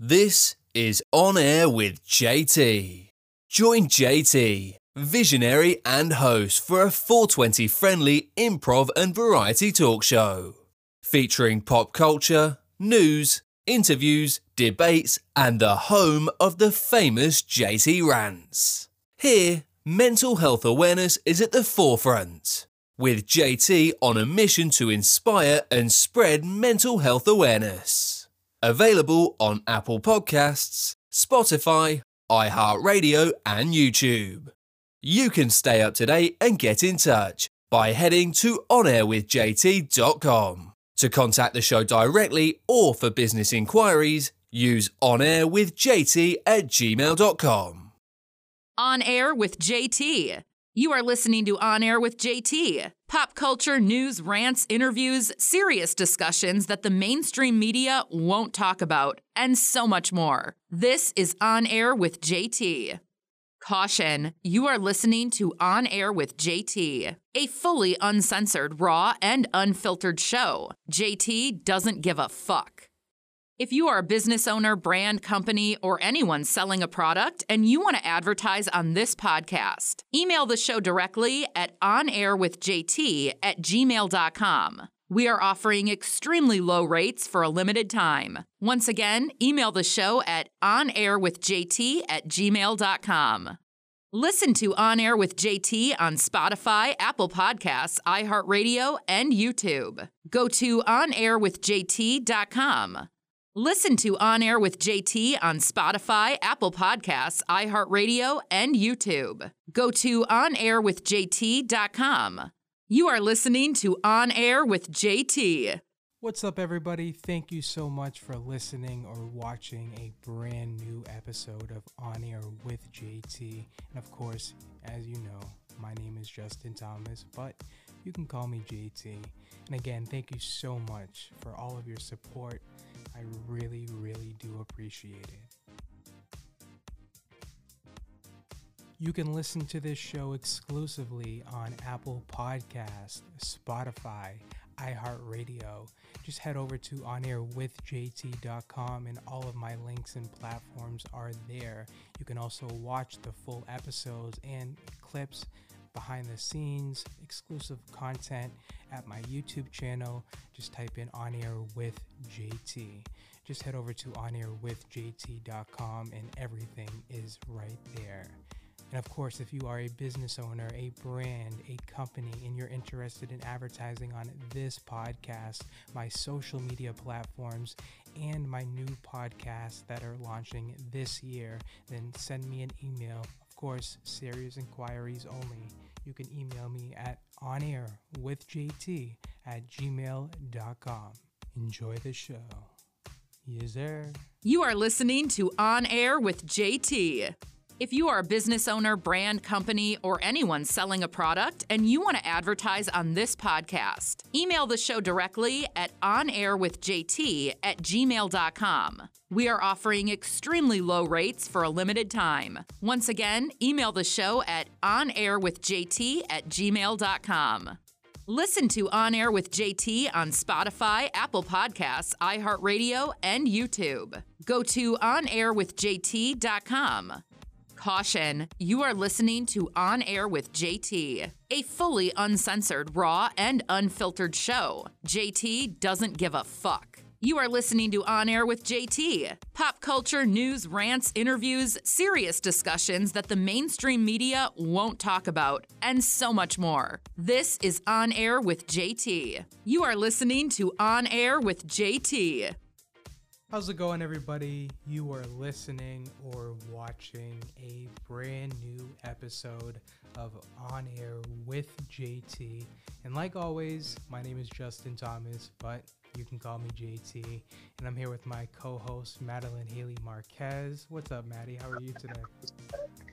This is On Air with JT. Join JT, visionary and host for a 420 friendly improv and variety talk show. Featuring pop culture, news, interviews, debates, and the home of the famous JT Rants. Here, mental health awareness is at the forefront, with JT on a mission to inspire and spread mental health awareness. Available on Apple Podcasts, Spotify, iHeartRadio, and YouTube. You can stay up to date and get in touch by heading to onairwithjt.com. To contact the show directly or for business inquiries, use onairwithjt at gmail.com. On Air with JT. You are listening to On Air with JT. Pop culture, news, rants, interviews, serious discussions that the mainstream media won't talk about, and so much more. This is On Air with JT. Caution, you are listening to On Air with JT, a fully uncensored, raw, and unfiltered show. JT doesn't give a fuck. If you are a business owner, brand, company, or anyone selling a product and you want to advertise on this podcast, email the show directly at onairwithjt at gmail.com. We are offering extremely low rates for a limited time. Once again, email the show at onairwithjt at gmail.com. Listen to On Air with JT on Spotify, Apple Podcasts, iHeartRadio, and YouTube. Go to onairwithjt.com. Listen to On Air with JT on Spotify, Apple Podcasts, iHeartRadio, and YouTube. Go to onairwithjt.com. You are listening to On Air with JT. What's up, everybody? Thank you so much for listening or watching a brand new episode of On Air with JT. And of course, as you know, my name is Justin Thomas, but you can call me JT. And again, thank you so much for all of your support I really, really do appreciate it. You can listen to this show exclusively on Apple Podcast, Spotify, iHeartRadio. Just head over to onairwithjt.com and all of my links and platforms are there. You can also watch the full episodes and clips behind the scenes, exclusive content at my YouTube channel. Just type in On Air with JT. Just head over to onairwithjt.com and everything is right there. And of course, if you are a business owner, a brand, a company, and you're interested in advertising on this podcast, my social media platforms, and my new podcasts that are launching this year, then send me an email. Of course, serious inquiries only you can email me at onairwithjt at gmail.com. Enjoy the show. Yes, sir. You are listening to On Air with JT. If you are a business owner, brand, company, or anyone selling a product and you want to advertise on this podcast, email the show directly at onairwithjt at gmail.com. We are offering extremely low rates for a limited time. Once again, email the show at onairwithjt at gmail.com. Listen to On Air with JT on Spotify, Apple Podcasts, iHeartRadio, and YouTube. Go to onairwithjt.com. Caution, you are listening to On Air with JT, a fully uncensored, raw, and unfiltered show. JT doesn't give a fuck. You are listening to On Air with JT. Pop culture, news, rants, interviews, serious discussions that the mainstream media won't talk about, and so much more. This is On Air with JT. You are listening to On Air with JT. How's it going, everybody? You are listening or watching a brand new episode of On Air with JT. And like always, my name is Justin Thomas, but you can call me JT. And I'm here with my co host, Madalynn Haley Marquez. What's up, Maddie? How are you today?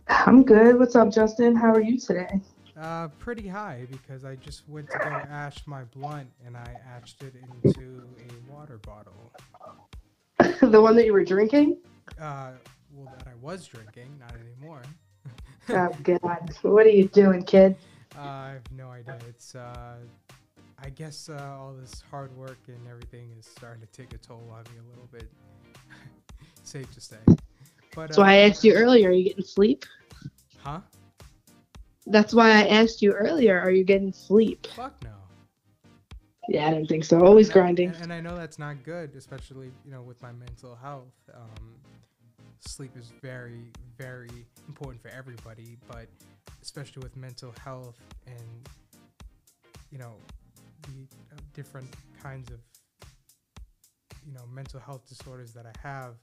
I'm good. What's up, Justin? How are you today? Uh, pretty high because I just went to go ash my blunt and I ashed it into a water bottle. The one that you were drinking? Uh, well, that I was drinking, not anymore. oh God! What are you doing, kid? Uh, I have no idea. It's uh, I guess uh, all this hard work and everything is starting to take a toll on me a little bit. safe to say. But That's why I asked you earlier, are you getting sleep? Huh? That's why I asked you earlier, are you getting sleep? Fuck no. Yeah, I don't think so. Always And grinding. and, and I know that's not good, especially you know with my mental health. Um, sleep is very, very important for everybody, but especially with mental health and you know the uh, different kinds of you know mental health disorders that I have.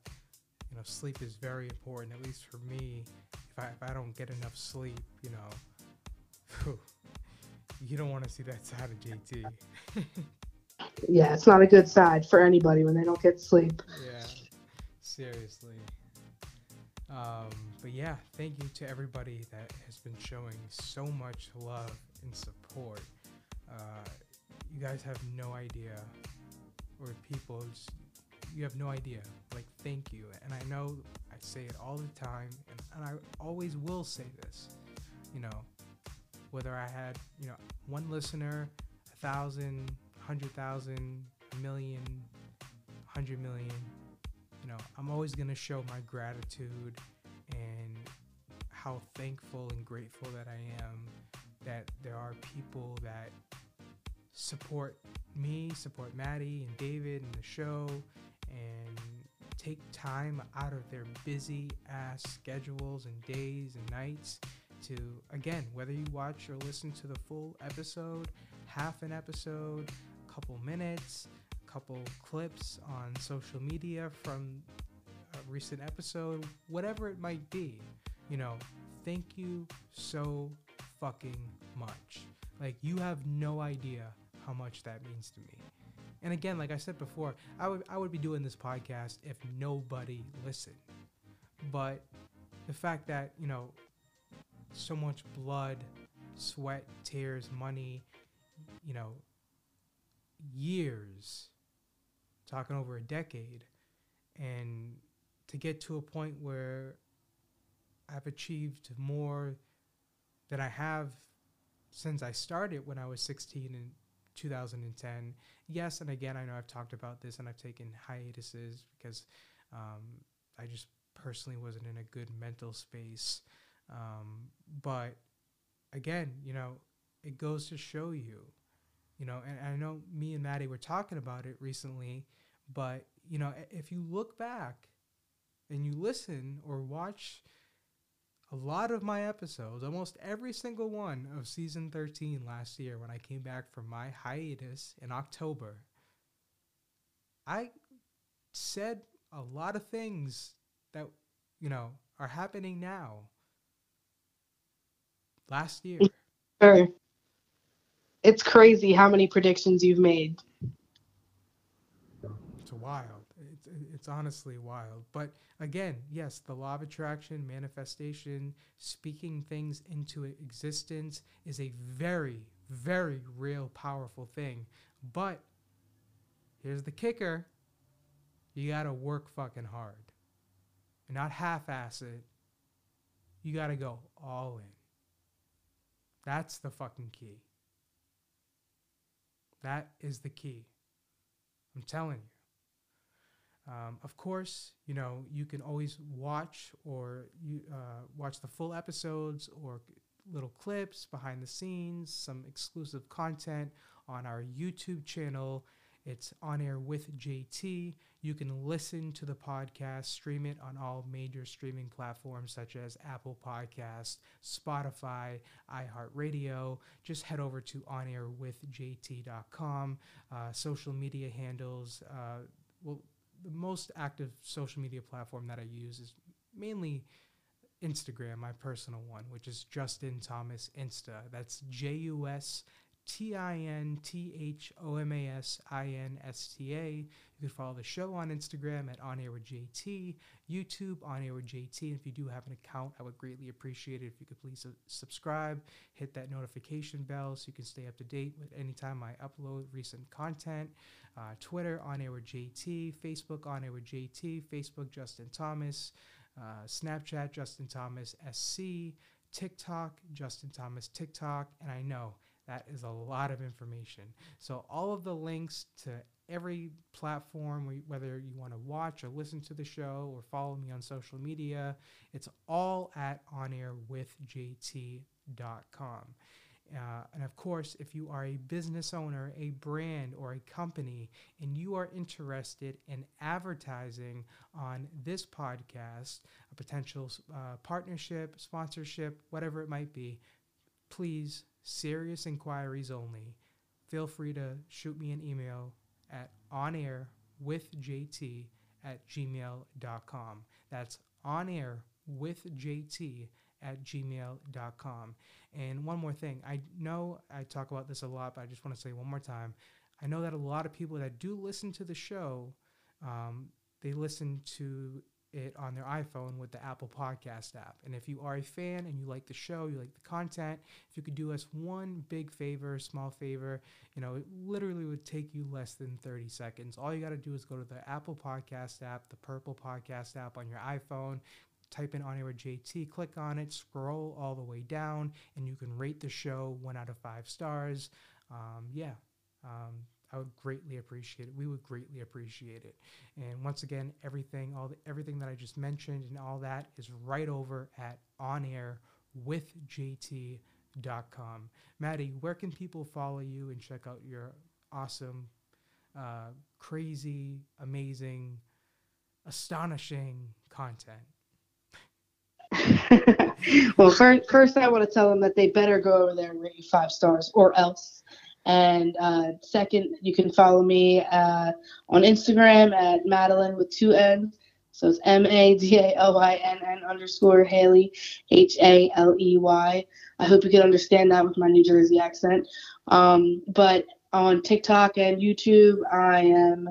You know, sleep is very important. At least for me, if I if I don't get enough sleep, you know, you don't want to see that side of JT. Yeah, it's not a good side for anybody when they don't get sleep. yeah seriously um but yeah thank you to everybody that has been showing so much love and support uh you guys have no idea or people just, you have no idea like thank you and i know i say it all the time and, and i always will say this you know whether i had you know one listener a thousand hundred thousand million hundred million you know, I'm always to show my gratitude and how thankful and grateful that I am that there are people that support me, support Maddie and David and the show, and take time out of their busy ass schedules and days and nights to, again, whether you watch or listen to the full episode, half an episode, a couple minutes, a couple clips on social media from a recent episode, whatever it might be, you know, thank you so fucking much. Like, you have no idea how much that means to me. And again, like I said before, I would I would be doing this podcast if nobody listened. But the fact that, you know, so much blood, sweat, tears, money, you know, years talking over a decade and to get to a point where I've achieved more than I have since I started when I was 16 in 2010. Yes, and again, I know I've talked about this and I've taken hiatuses because um, I just personally wasn't in a good mental space. Um, but again, you know, it goes to show you, you know, and I know me and Maddie were talking about it recently, but you know, if you look back and you listen or watch a lot of my episodes, almost every single one of season 13 last year when I came back from my hiatus in October, I said a lot of things that, you know, are happening now. Last year. Sure. It's crazy how many predictions you've made. It's wild. It's, it's honestly wild. But again, yes, the law of attraction, manifestation, speaking things into existence is a very, very real, powerful thing. But here's the kicker you got to work fucking hard and not half ass it. You got to go all in. That's the fucking key. That is the key. I'm telling you. Um, of course, you know you can always watch or you uh, watch the full episodes or little clips behind the scenes, some exclusive content on our YouTube channel. It's on air with JT. You can listen to the podcast, stream it on all major streaming platforms such as Apple Podcasts, Spotify, iHeartRadio. Just head over to onairwithjt.com. Uh, social media handles. Uh, well, the most active social media platform that I use is mainly Instagram, my personal one, which is Justin Thomas Insta. That's J U S T I N T H O M A S I N S T A. You can follow the show on Instagram at On Air with JT, YouTube On Air with JT. And if you do have an account, I would greatly appreciate it if you could please subscribe, hit that notification bell so you can stay up to date with anytime I upload recent content. Uh, Twitter On Air with JT, Facebook On Air with JT, Facebook Justin Thomas, uh, Snapchat Justin Thomas SC, TikTok Justin Thomas TikTok, and I know that is a lot of information. So all of the links to every platform, whether you want to watch or listen to the show or follow me on social media. It's all at onairwithjt.com. Uh, and of course, if you are a business owner, a brand, or a company, and you are interested in advertising on this podcast, a potential uh, partnership, sponsorship, whatever it might be, please, serious inquiries only. Feel free to shoot me an email at onairwithjt at gmail.com. That's onairwithjt at gmail.com. And one more thing, I know I talk about this a lot, but I just want to say one more time. I know that a lot of people that do listen to the show, um, they listen to it on their iPhone with the Apple Podcast app. And if you are a fan and you like the show, you like the content, if you could do us one big favor, small favor, you know, it literally would take you less than 30 seconds. All you got to do is go to the Apple Podcast app, the Purple Podcast app on your iPhone, type in On Air JT, click on it, scroll all the way down, and you can rate the show one out of five stars. Um, yeah. Um, I would greatly appreciate it. We would greatly appreciate it. And once again, everything, all the, everything that I just mentioned and all that is right over at onairwithjt.com. Maddie, where can people follow you and check out your awesome, uh, crazy, amazing, astonishing content? well, first, first I want to tell them that they better go over there and rate five stars or else. And uh, second, you can follow me uh, on Instagram at Madalynn with two N's. So it's M A D A L Y N N underscore Haley, H A L E Y. I hope you can understand that with my New Jersey accent. Um, but on TikTok and YouTube, I am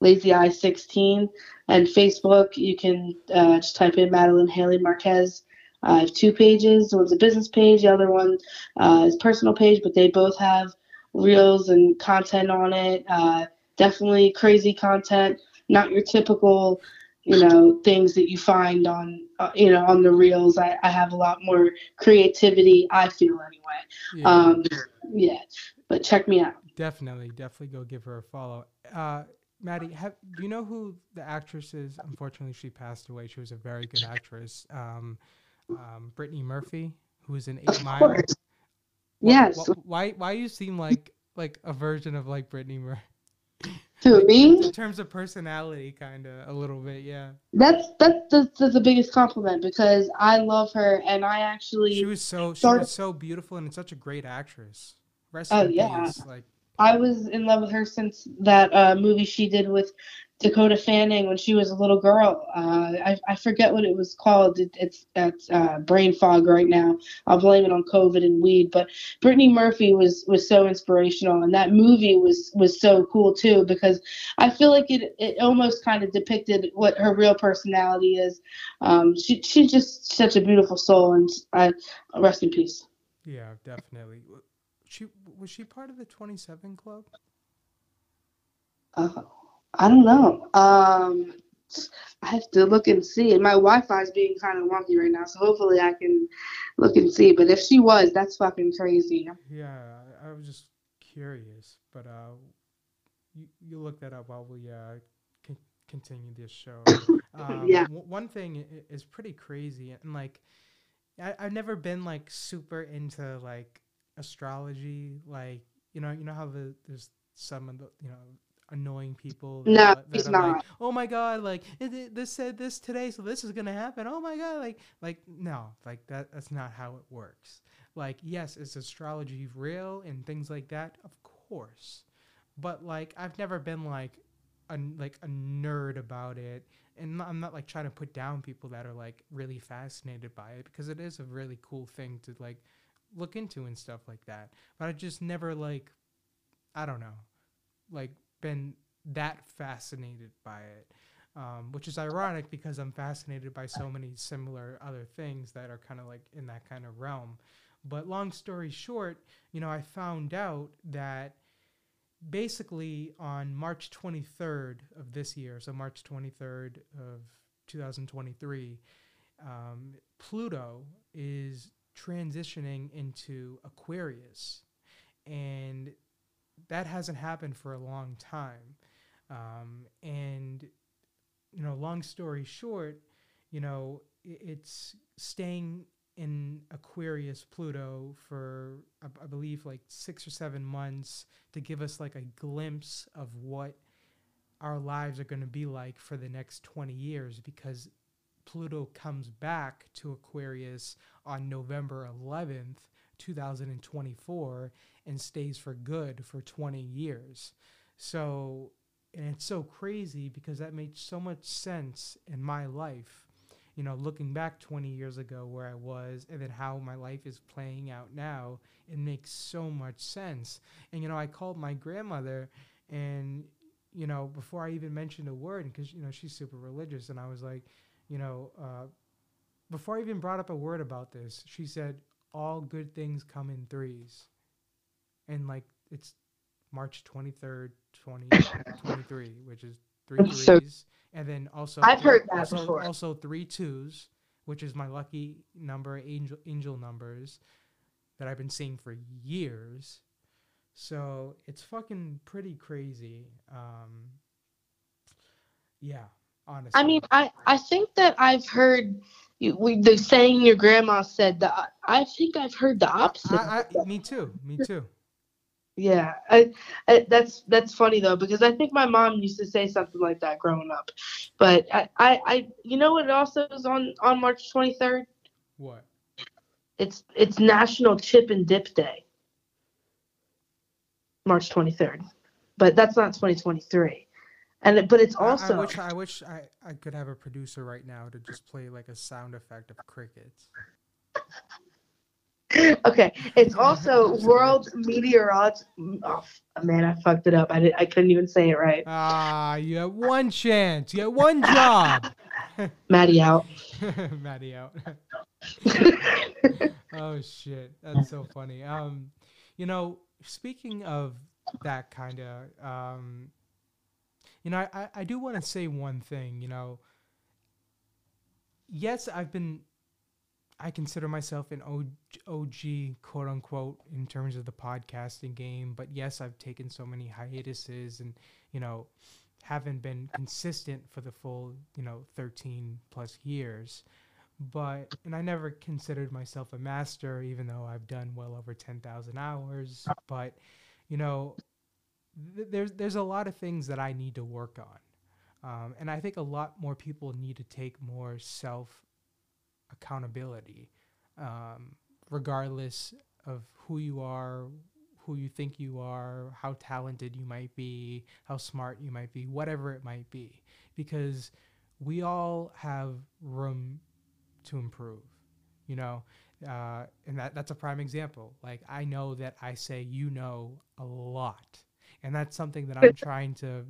Lazy Eye 16. And Facebook, you can uh, just type in Madalynn Haley Marquez. I have two pages. One's a business page, the other one uh, is personal page, but they both have reels and content on it. Uh, definitely crazy content, not your typical, you know, things that you find on, uh, you know, on the reels. I, I have a lot more creativity. I feel anyway. Yeah. Um, yeah, but check me out. Definitely, definitely go give her a follow. Uh, Maddie, have, do you know who the actress is? Unfortunately, she passed away. She was a very good actress. Um, um, Brittany Murphy, who was in Eight Mile. Yes. Why, why, why you seem like like a version of like Brittany Murphy? To like, me? In terms of personality, kind of a little bit, yeah. That's that's the, that's the biggest compliment because I love her and I actually. She was so she started... was so beautiful and such a great actress. Rest oh yeah. Peace. Like I was in love with her since that uh, movie she did with Dakota Fanning when she was a little girl. Uh, I, I forget what it was called. It, it's it's uh, brain fog right now. I'll blame it on COVID and weed. But Brittany Murphy was was so inspirational, and that movie was was so cool too because I feel like it it almost kind of depicted what her real personality is. Um, she she's just such a beautiful soul, and I rest in peace. Yeah, definitely she was she part of the 27 club? Uh, I don't know. Um, I have to look and see. My Wi-Fi is being kind of wonky right now, so hopefully I can look and see. But if she was, that's fucking crazy. Yeah, I was just curious, but uh, you you look that up while we uh con- continue this show. Um, yeah. W- one thing is pretty crazy, and like I, I've never been like super into like astrology like you know you know how the there's some of the you know annoying people no that he's not. like, oh my god like this said this today so this is gonna happen. Oh my god like like no like that that's not how it works. Like yes is astrology real and things like that of course. But like i've never been like a like a nerd about it. And i'm not like trying to put down people that are like really fascinated by it because it is a really cool thing to like look into and stuff like that. But I just never like I don't know, like been that fascinated by it. Um, which is ironic because I'm fascinated by so many similar other things that are kind of like in that kind of realm. But long story short, you know, I found out that basically on March 23rd of this year, so March 23rd of 2023, um, Pluto is transitioning into Aquarius. And that hasn't happened for a long time. Um, and you know, long story short, you know, it's staying in Aquarius Pluto for I, believe like six or seven months to give us like a glimpse of what our lives are going to be like for the next 20 years because Pluto comes back to Aquarius on November 11th, 2024, and stays for good for 20 years. So, and it's so crazy because that made so much sense in my life. You know, looking back 20 years ago where I was and then how my life is playing out now, it makes so much sense. And, you know, I called my grandmother and, you know, before I even mentioned a word, because, you know, she's super religious, and I was like, you know, uh, before I even brought up a word about this, she said, all good things come in threes. And like, it's March 23rd, 2023, which is three threes. So, and then also, I've heard that also, before. Also three twos, which is my lucky number, angel, angel numbers that I've been seeing for years. So it's fucking pretty crazy. Um, yeah, honestly. I mean, I, I think that I've heard you, we, the saying your grandma said that I think I've heard the opposite. I, I, me too. Me too. Yeah, I, I, that's that's funny though because I think my mom used to say something like that growing up, but I, I, I you know what also is on on March twenty third. What? It's it's National Chip and Dip Day. March twenty third, but that's not twenty twenty three. And but it's also I, I wish I wish I, I could have a producer right now to just play like a sound effect of crickets. okay, it's also World Meteorology. Oh man, I fucked it up. I did, I couldn't even say it right. Ah, you have one chance. You have one job. Maddie out. Maddie out. oh shit, that's so funny. Um, you know, speaking of that kind of, um, you know, I I do want to say one thing. You know, yes, I've been I consider myself an OG, quote unquote, in terms of the podcasting game. But yes, I've taken so many hiatuses and, you know, haven't been consistent for the full, you know, 13 plus years. But, and I never considered myself a master, even though I've done well over 10,000 hours. But, you know, th- there's, there's a lot of things that I need to work on. Um, and I think a lot more people need to take more self accountability, um, regardless of who you are, who you think you are, how talented you might be, how smart you might be, whatever it might be, because we all have room to improve, you know. Uh, and that, that's a prime example. Like I know that I say you know a lot, and that's something that I'm trying to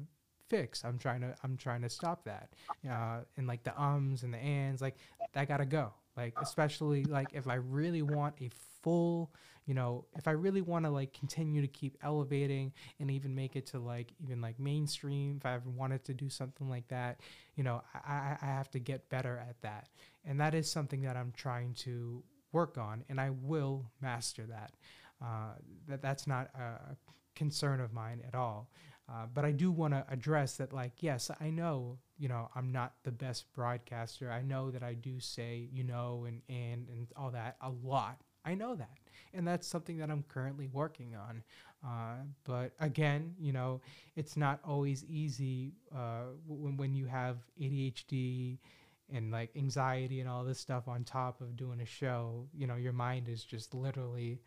fix. I'm trying to I'm trying to stop that. Uh, and like the ums and the ands, like that gotta go. Like especially like if I really want a full, you know, if I really want to like continue to keep elevating and even make it to like even like mainstream, if I ever wanted to do something like that, you know, I, I have to get better at that. And that is something that I'm trying to work on, and I will master that. Uh, that that's not a concern of mine at all. Uh, but I do want to address that, like, yes, I know, you know, I'm not the best broadcaster. I know that I do say, you know, and and and all that a lot. I know that, and that's something that I'm currently working on. Uh, but again, you know, it's not always easy uh, when when you have ADHD and like anxiety and all this stuff on top of doing a show. You know, your mind is just literally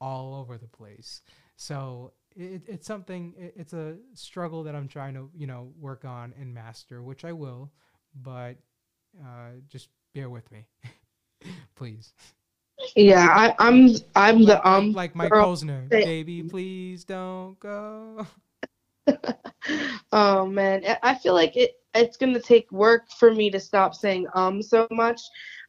all over the place. So it, it's something it, it's a struggle that i'm trying to you know work on and master which i will but uh, just bear with me please. Yeah I, i'm i'm the um like mike posner baby please don't go. Oh man i feel like it it's gonna take work for me to stop saying um so much.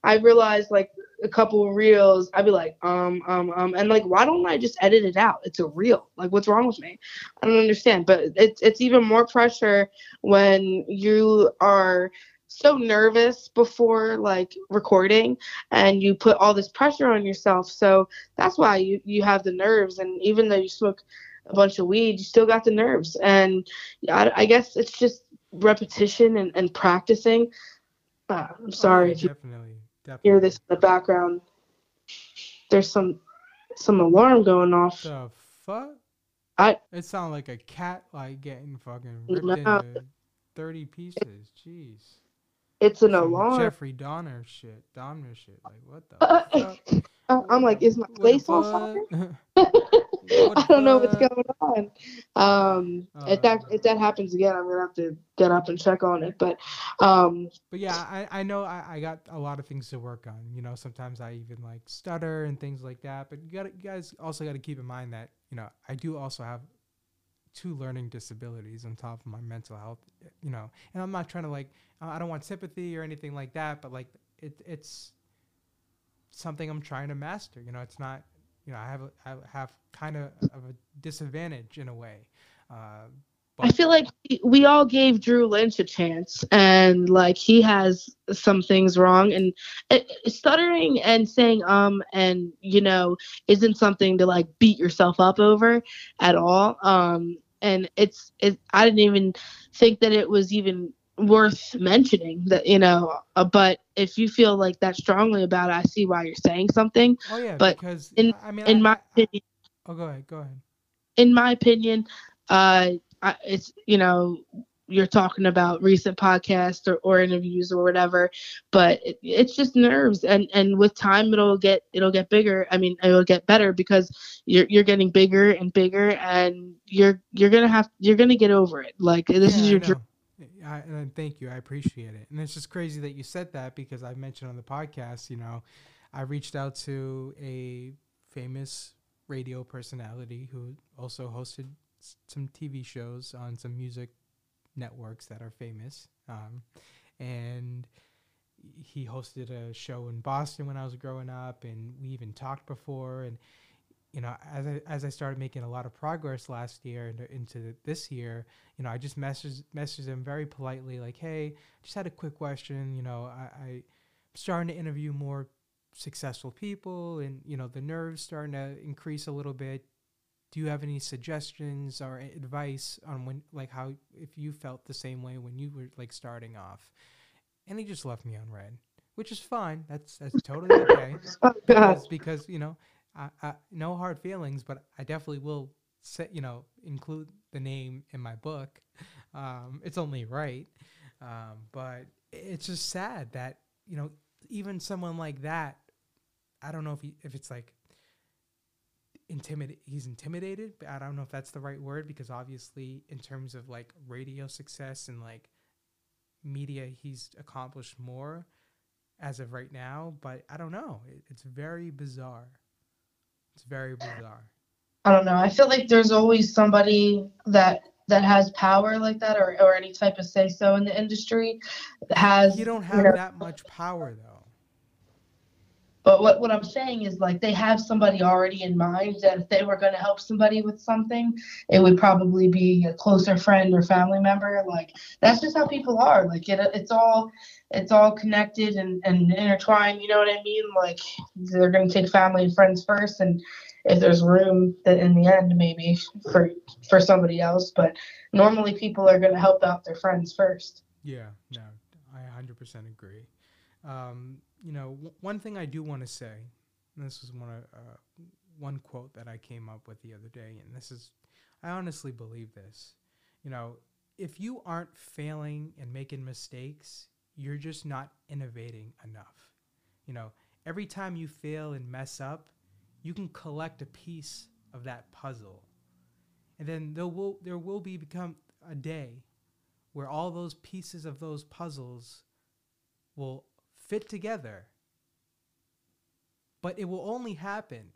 I realized like a couple of reels, I'd be like, um, um, um, and like, why don't I just edit it out? It's a reel. Like, what's wrong with me? I don't understand. But it's it's even more pressure when you are so nervous before like recording and you put all this pressure on yourself so that's why you you have the nerves and even though you smoke a bunch of weed, you still got the nerves. And I, I guess it's just repetition and, and practicing. Uh, I'm sorry Oh, definitely, definitely. hear this in the background. There's some some alarm going off. The fuck? I- It sounded like a cat like getting fucking ripped No. into thirty pieces. Jeez. It's an Some alarm. Jeffrey Dahmer shit. Dahmer shit. Like what the Uh, fuck? I'm like, is my place on fire? I don't know what's going on. Um, if that Uh. if that happens again, I'm gonna have to get up and check on it. But um, But yeah, I, I know I, I got a lot of things to work on. You know, sometimes I even like stutter and things like that. But you got you guys also got to keep in mind that you know I do also have two learning disabilities on top of my mental health. You know, and I'm not trying to like I I don't want sympathy or anything like that. But like it it's something I'm trying to master. You know, it's not you know I have a, I have kind of of a disadvantage in a way. Uh, I feel like we- we all gave Drew Lynch a chance, and like he has some things wrong, and it, stuttering and saying um and you know isn't something to like beat yourself up over at all. Um, and it's it. I didn't even think that it was even worth mentioning that you know. Uh, but if you feel like that strongly about it, I see why you're saying something. oh yeah, but because in- I mean In I- my I- opinion, oh go ahead, go ahead. in my opinion, uh, I, it's you know you're talking about recent podcasts or, or interviews or whatever, but it, it's just nerves, and and with time it'll get it'll get bigger. I mean, it'll get better because you're you're getting bigger and bigger, and you're you're gonna have you're gonna get over it. Like this Yeah, is your. I, and thank you. I appreciate it. And it's just crazy that you said that because I mentioned on the podcast, you know, I reached out to a famous radio personality who also hosted s- some TV shows on some music networks that are famous. Um, and he hosted a show in Boston when I was growing up, and we even talked before. And you know, as I as I started making a lot of progress last year and into this year, you know, I just messaged messaged him very politely, like, "Hey, just had a quick question. You know, I, I'm starting to interview more successful people, and you know, the nerves starting to increase a little bit. Do you have any suggestions or advice on when, like, how if you felt the same way when you were like starting off?" And he just left me on red, which is fine. That's that's totally okay Oh, because you know, I, I, no hard feelings, but I definitely will you know, include the name in my book. Um, it's only right, um, but it's just sad that you know even someone like that. I don't know if he, if it's like intimidate. He's intimidated, but I don't know if that's the right word because obviously, in terms of like radio success and like media, he's accomplished more as of right now. But I don't know. It, it's very bizarre. It's very bizarre. I don't know. I feel like there's always somebody that that has power like that or, or any type of say so in the industry that has You don't you have know, that much power though. But what, what I'm saying is like they have somebody already in mind that if they were going to help somebody with something, it would probably be a closer friend or family member. Like that's just how people are. Like it, it's all it's all connected and, and intertwined. You know what I mean? Like they're going to take family and friends first, and if there's room, that in the end maybe for for somebody else. But normally people are going to help out their friends first. Yeah, no, I 100% agree. Um, you know, w- one thing I do want to say, this is one uh, one quote that I came up with the other day, and this is, I honestly believe this. You know, if you aren't failing and making mistakes, you're just not innovating enough. You know, every time you fail and mess up, you can collect a piece of that puzzle, and then there will there will be become a day where all those pieces of those puzzles will fit together. But it will only happen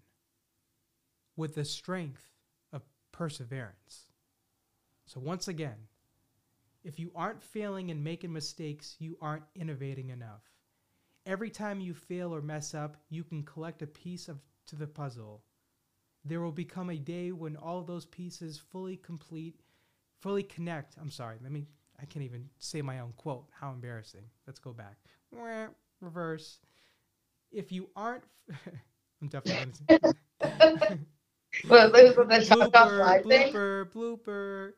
with the strength of perseverance. So, once again, if you aren't failing and making mistakes, you aren't innovating enough. Every time you fail or mess up, you can collect a piece of to the puzzle. There will become a day when all those pieces fully complete, fully connect. I'm sorry, let me I can't even say my own quote. How embarrassing. Let's go back. Reverse. If you aren't I'm definitely Well, there's that Chocolat blooper, blooper, blooper.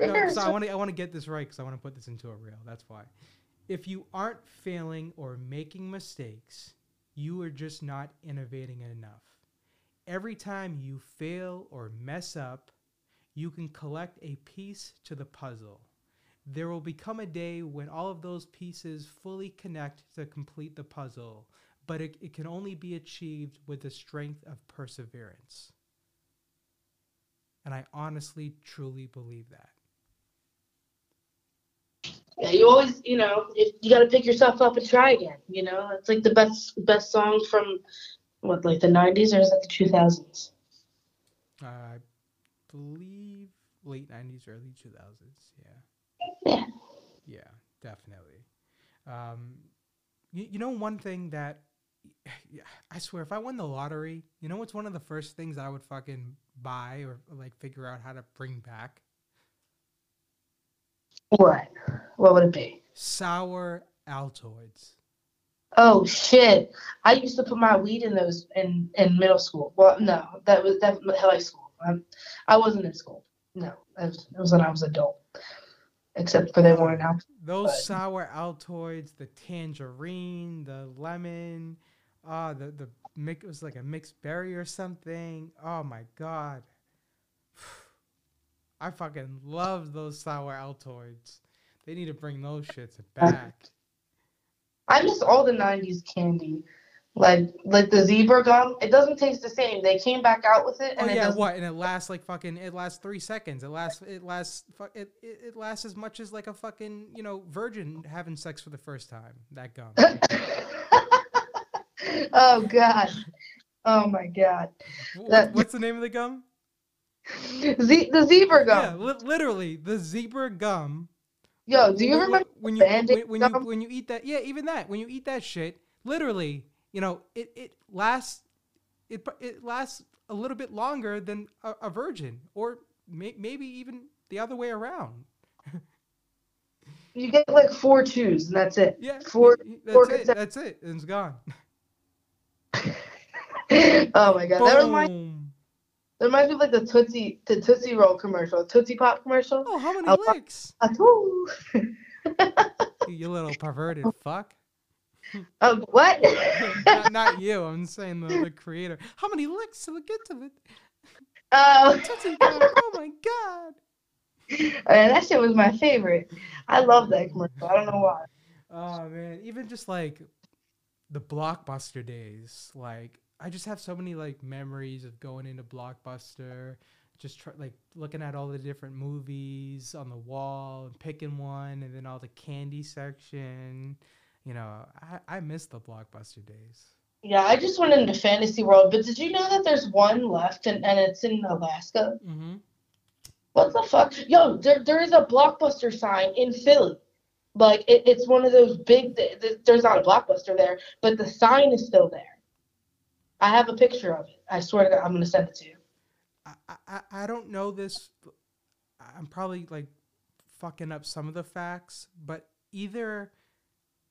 No, No, so I want to I want to get this right because I want to put this into a reel. That's why. If you aren't failing or making mistakes, you are just not innovating enough. Every time you fail or mess up, you can collect a piece to the puzzle. There will become a day when all of those pieces fully connect to complete the puzzle, but it, it can only be achieved with the strength of perseverance. And I honestly, truly believe that. Yeah, you always, you know, if you got to pick yourself up and try again. You know, it's like the best best song from what, like the '90s or is it the 2000s? I believe late 90s, early 2000s. Yeah. Yeah. Yeah, definitely. Um, you, you know, one thing that yeah, I swear, if I won the lottery, you know what's one of the first things I would fucking buy or like figure out how to bring back? What? What would it be? Sour Altoids. Oh shit! I used to put my weed in those in in middle school. Well, no, that was that was high school. Um, I wasn't in school. No, it was, it was when I was adult. Except for they weren't out. Those But- sour Altoids, the tangerine, the lemon, ah, the the mix it was like a mixed berry or something. Oh my god. I fucking love those sour Altoids. They need to bring those shits back. I miss all the '90s candy, like like the zebra gum. It doesn't taste the same. They came back out with it, Oh and it yeah, doesn't. what? And it lasts like fucking. It lasts three seconds. It lasts. It lasts. It, it it lasts as much as like a fucking you know virgin having sex for the first time. That gum. oh god. Oh my god. That- what's the name of the gum? Ze- the zebra Yeah, gum. li- literally the zebra gum. Yo, do you remember when you when, when you when you eat that? Yeah, even that. When you eat that shit, literally, you know, it it lasts. It it lasts a little bit longer than a, a virgin, or may, maybe even the other way around. you get like four twos, and that's it. Yeah, Four. y- four that's it. That's it. And it's gone. oh my god. That reminds, Boom. that reminds me of like the Tootsie the Tootsie Roll commercial, Tootsie Pop commercial. Oh, how many licks? Atoo. You little perverted fuck. Oh, what? not, not you. I'm saying the, the creator. How many licks till it get to it? oh, Oh my god. man, that shit was my favorite. I love that commercial. I don't know why. Oh man, even just like the blockbuster days, like I just have so many like memories of going into blockbuster, just try, like looking at all the different movies on the wall and picking one, and then all the candy section. You know, I I miss the blockbuster days. Yeah, I just went into Fantasy World, but did you know that there's one left and, and it's in Alaska? Mm-hmm. What the fuck? Yo, there, there is a blockbuster sign in Philly. Like, it, it's one of those big, th- th- there's not a blockbuster there, but the sign is still there. I have a picture of it. I swear to God, I'm going to send it to you. I, I I don't know this. I'm probably like fucking up some of the facts, but either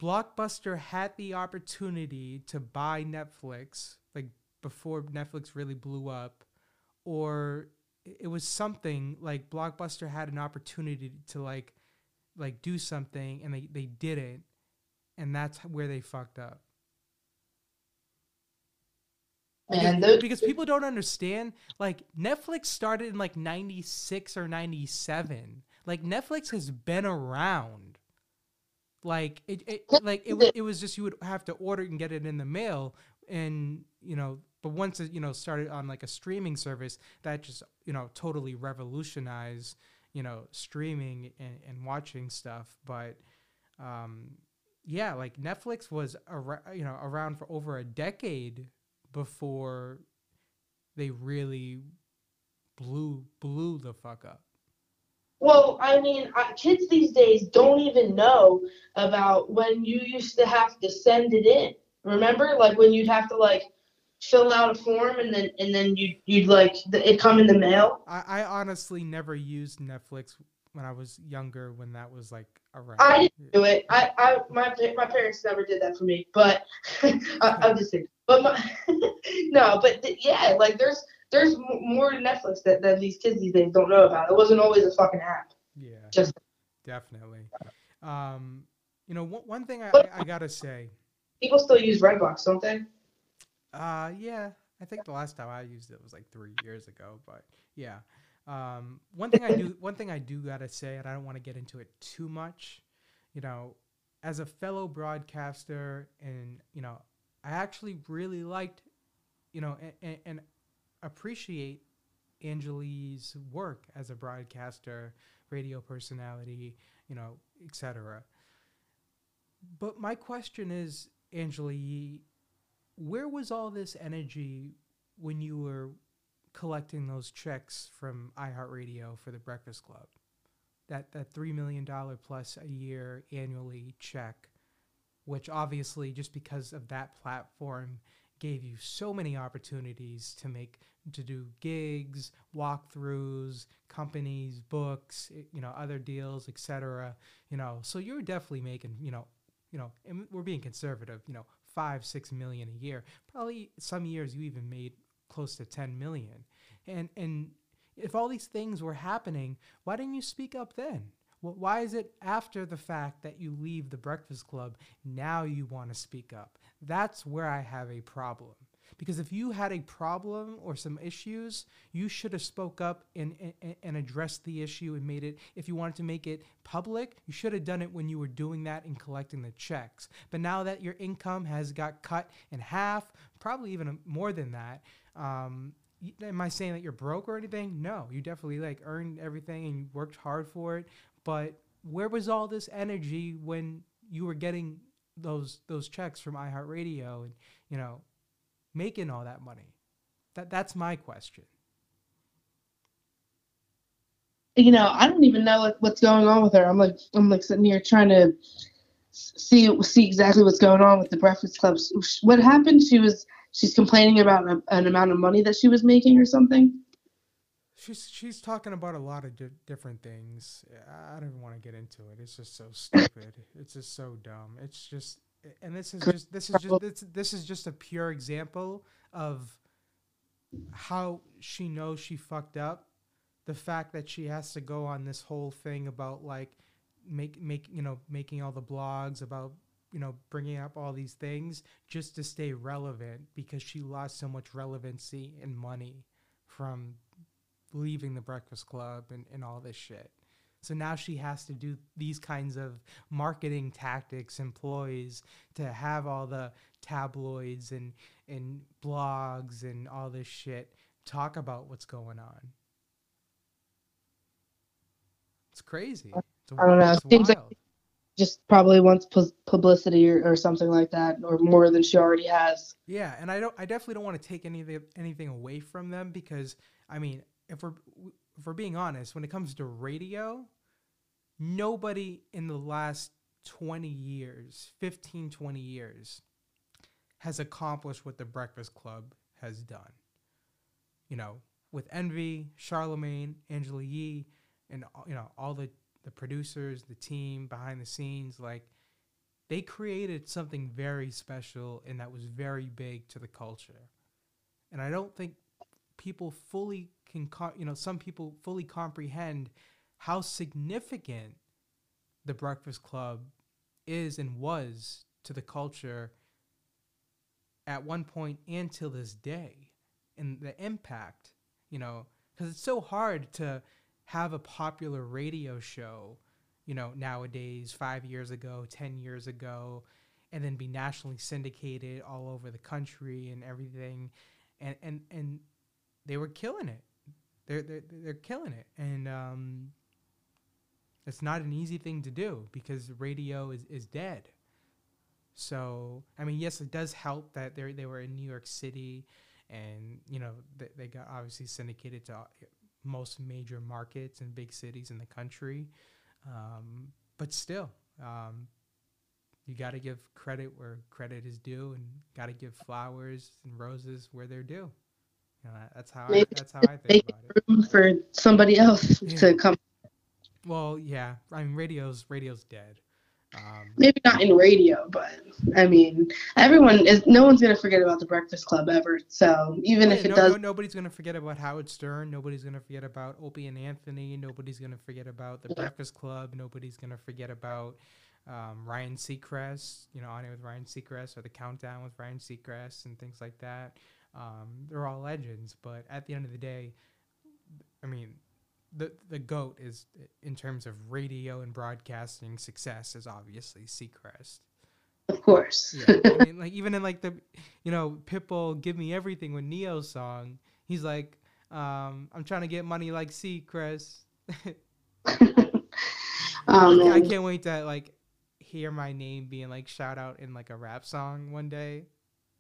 Blockbuster had the opportunity to buy Netflix like before Netflix really blew up, or it was something like Blockbuster had an opportunity to like like do something and they they didn't, and that's where they fucked up. Man, those, because people don't understand like netflix started in like 96 or 97 like netflix has been around like it, it like it, it was just you would have to order and get it in the mail. And you know but once it you know started on like a streaming service that just you know totally revolutionized you know streaming and, and watching stuff. But um yeah like netflix was ar- you know around for over a decade before they really blew blew the fuck up. Well, I mean, uh, kids these days don't even know about when you used to have to send it in. Remember, like when you'd have to like fill out a form and then and then you you'd like it come in the mail. I, I honestly never used Netflix when I was younger when that was like around. I didn't do it. I, I my my parents never did that for me, but I, I'm just saying. But my, no, but th- yeah, like there's there's more Netflix that, that these kids these days don't know about. It wasn't always a fucking app. Yeah, Just definitely. Um, you know, one, one thing I, I, I gotta say, people still use Redbox, don't they? uh, yeah, I think the last time I used it was like three years ago, but yeah. Um, one thing I do, one thing I do gotta say, and I don't want to get into it too much, you know, as a fellow broadcaster, and you know, I actually really liked, you know, and, and appreciate Angela Yee's work as a broadcaster, radio personality, you know, etc. But my question is, Angelique, where was all this energy when you were collecting those checks from iHeartRadio for the Breakfast Club? That that three million dollar plus a year annually check, which obviously just because of that platform gave you so many opportunities to make to do gigs, walkthroughs, companies, books, eh, you know, other deals, etc. You know, so you're definitely making, you know, you know, and we're being conservative, you know, five, six million a year. Probably some years you even made close to 10 million. And and if all these things were happening, why didn't you speak up then? Wh- Why is it after the fact that you leave the Breakfast Club, now you want to speak up? That's where I have a problem. Because if you had a problem or some issues, you should have spoke up and, and, and addressed the issue and made it. If you wanted to make it public, you should have done it when you were doing that and collecting the checks. But now that your income has got cut in half, probably even more than that, um, am I saying that you're broke or anything? No, you definitely like earned everything and you worked hard for it. But where was all this energy when you were getting those those checks from iHeartRadio and you know making all that money? That that's my question. You know, I don't even know like, what's going on with her. I'm like I'm like sitting here trying to see see exactly what's going on with the Breakfast Club. What happened? She was she's complaining about a, an amount of money that she was making or something. She's she's talking about a lot of di- different things. I don't even want to get into it. It's just so stupid. it's just so dumb. It's just and this is just this is just this, this is just a pure example of how she knows she fucked up. The fact that she has to go on this whole thing about like make make you know making all the blogs about you know bringing up all these things just to stay relevant because she lost so much relevancy and money from leaving the Breakfast Club and, and all this shit. So now she has to do these kinds of marketing tactics, employees to have all the tabloids and, and blogs and all this shit talk about what's going on. It's crazy. It's, I don't know. It seems like- Just probably wants pu- publicity or, or something like that, or more than she already has. Yeah, and I don't. I definitely don't want to take anything anything away from them because I mean, if we're if we're being honest, when it comes to radio, nobody in the last 20 years, 15, 20 years, has accomplished what the Breakfast Club has done. You know, with Envy, Charlemagne, Angela Yee, and you know all the the producers, the team behind the scenes, like they created something very special and that was very big to the culture. And I don't think people fully can, you know, some people fully comprehend how significant the Breakfast Club is and was to the culture at one point and till this day and the impact, you know, because it's so hard to have a popular radio show, you know, nowadays, five years ago, 10 years ago, and then be nationally syndicated all over the country and everything. And, and, and they were killing it. They're, they're, they're killing it. And, um, it's not an easy thing to do because radio is, is dead. So, I mean, yes, it does help that they they were in New York City, and you know they, they got obviously syndicated to most major markets and big cities in the country. Um, but still, um, you got to give credit where credit is due, and got to give flowers and roses where they're due. Know, that's how I, Maybe that's how I think Make about it. room for somebody else Yeah. to come. Well, yeah, I mean, radio's radio's dead. Um, Maybe not in radio, but I mean, everyone is. No one's gonna forget about the Breakfast Club ever. So even if it no, does, no, nobody's gonna forget about Howard Stern. Nobody's gonna forget about Opie and Anthony. Nobody's gonna forget about the Yeah. Breakfast Club. Nobody's gonna forget about um, Ryan Seacrest. You know, On Air with Ryan Seacrest or the Countdown with Ryan Seacrest and things like that. Um, they're all legends, but at the end of the day, I mean, the the goat is in terms of radio and broadcasting success is obviously Seacrest. of course. Yeah, I mean, like even in like the, you know, Pitbull "Give Me Everything" with Ne-Yo song, he's like, um, "I'm trying to get money like Seacrest." um, I can't wait to like hear my name being like shout out in like a rap song one day.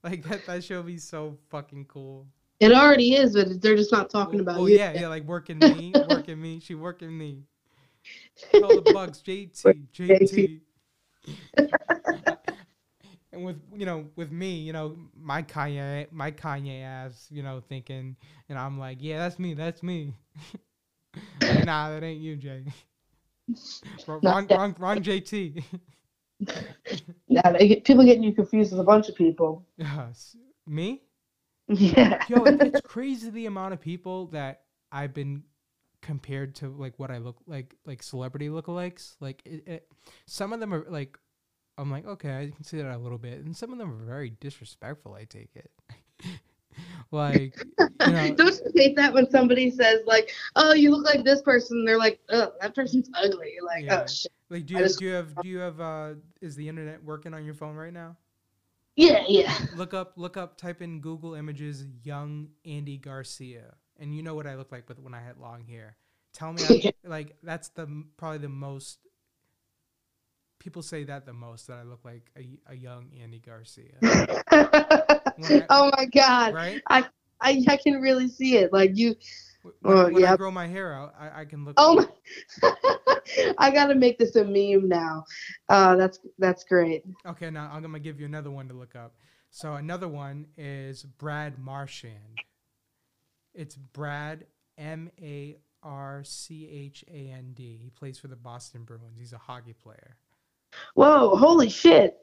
Like that, that should be so fucking cool. it already is, but they're just not talking about it. oh you. yeah, yeah, like working me, working me, she working me. All the bugs, JT, JT. and with you know, with me, you know, my Kanye, my Kanye ass, you know, thinking, and I'm like, yeah, that's me, that's me. Like, nah, that ain't you, Jay. Wrong, wrong, wrong, wrong JT. Yeah, get- people getting you confused with a bunch of people. Yes. me? Yeah. Yo, it's crazy the amount of people that I've been compared to like what I look like, like celebrity lookalikes. Like it, it, some of them are like, I'm like, okay, I can see that a little bit, and some of them are very disrespectful. I take it. like, you know, Don't you hate that when somebody says like, "Oh, you look like this person"? They're like, "Oh, that person's ugly." Like, oh, Yeah. "Oh shit." Like, do I you just- do you have do you have uh, is the internet working on your phone right now? Yeah, yeah. Look up, look up, type in Google Images, young Andy Garcia, and you know what I look like with when I had long hair. Tell me, I, like that's the probably the most. People say that the most that I look like a, a young Andy Garcia, oh my god, right? I, I I can really see it. Like you. When, Oh, when I yeah. grow my hair out, I, I can look. Oh my. I gotta make this a meme now. Uh, that's that's great. Okay, now I'm gonna give you another one to look up. So another one is Brad Marchand. It's Brad M A R C H A N D. He plays for the Boston Bruins. He's a hockey player. Whoa, holy shit.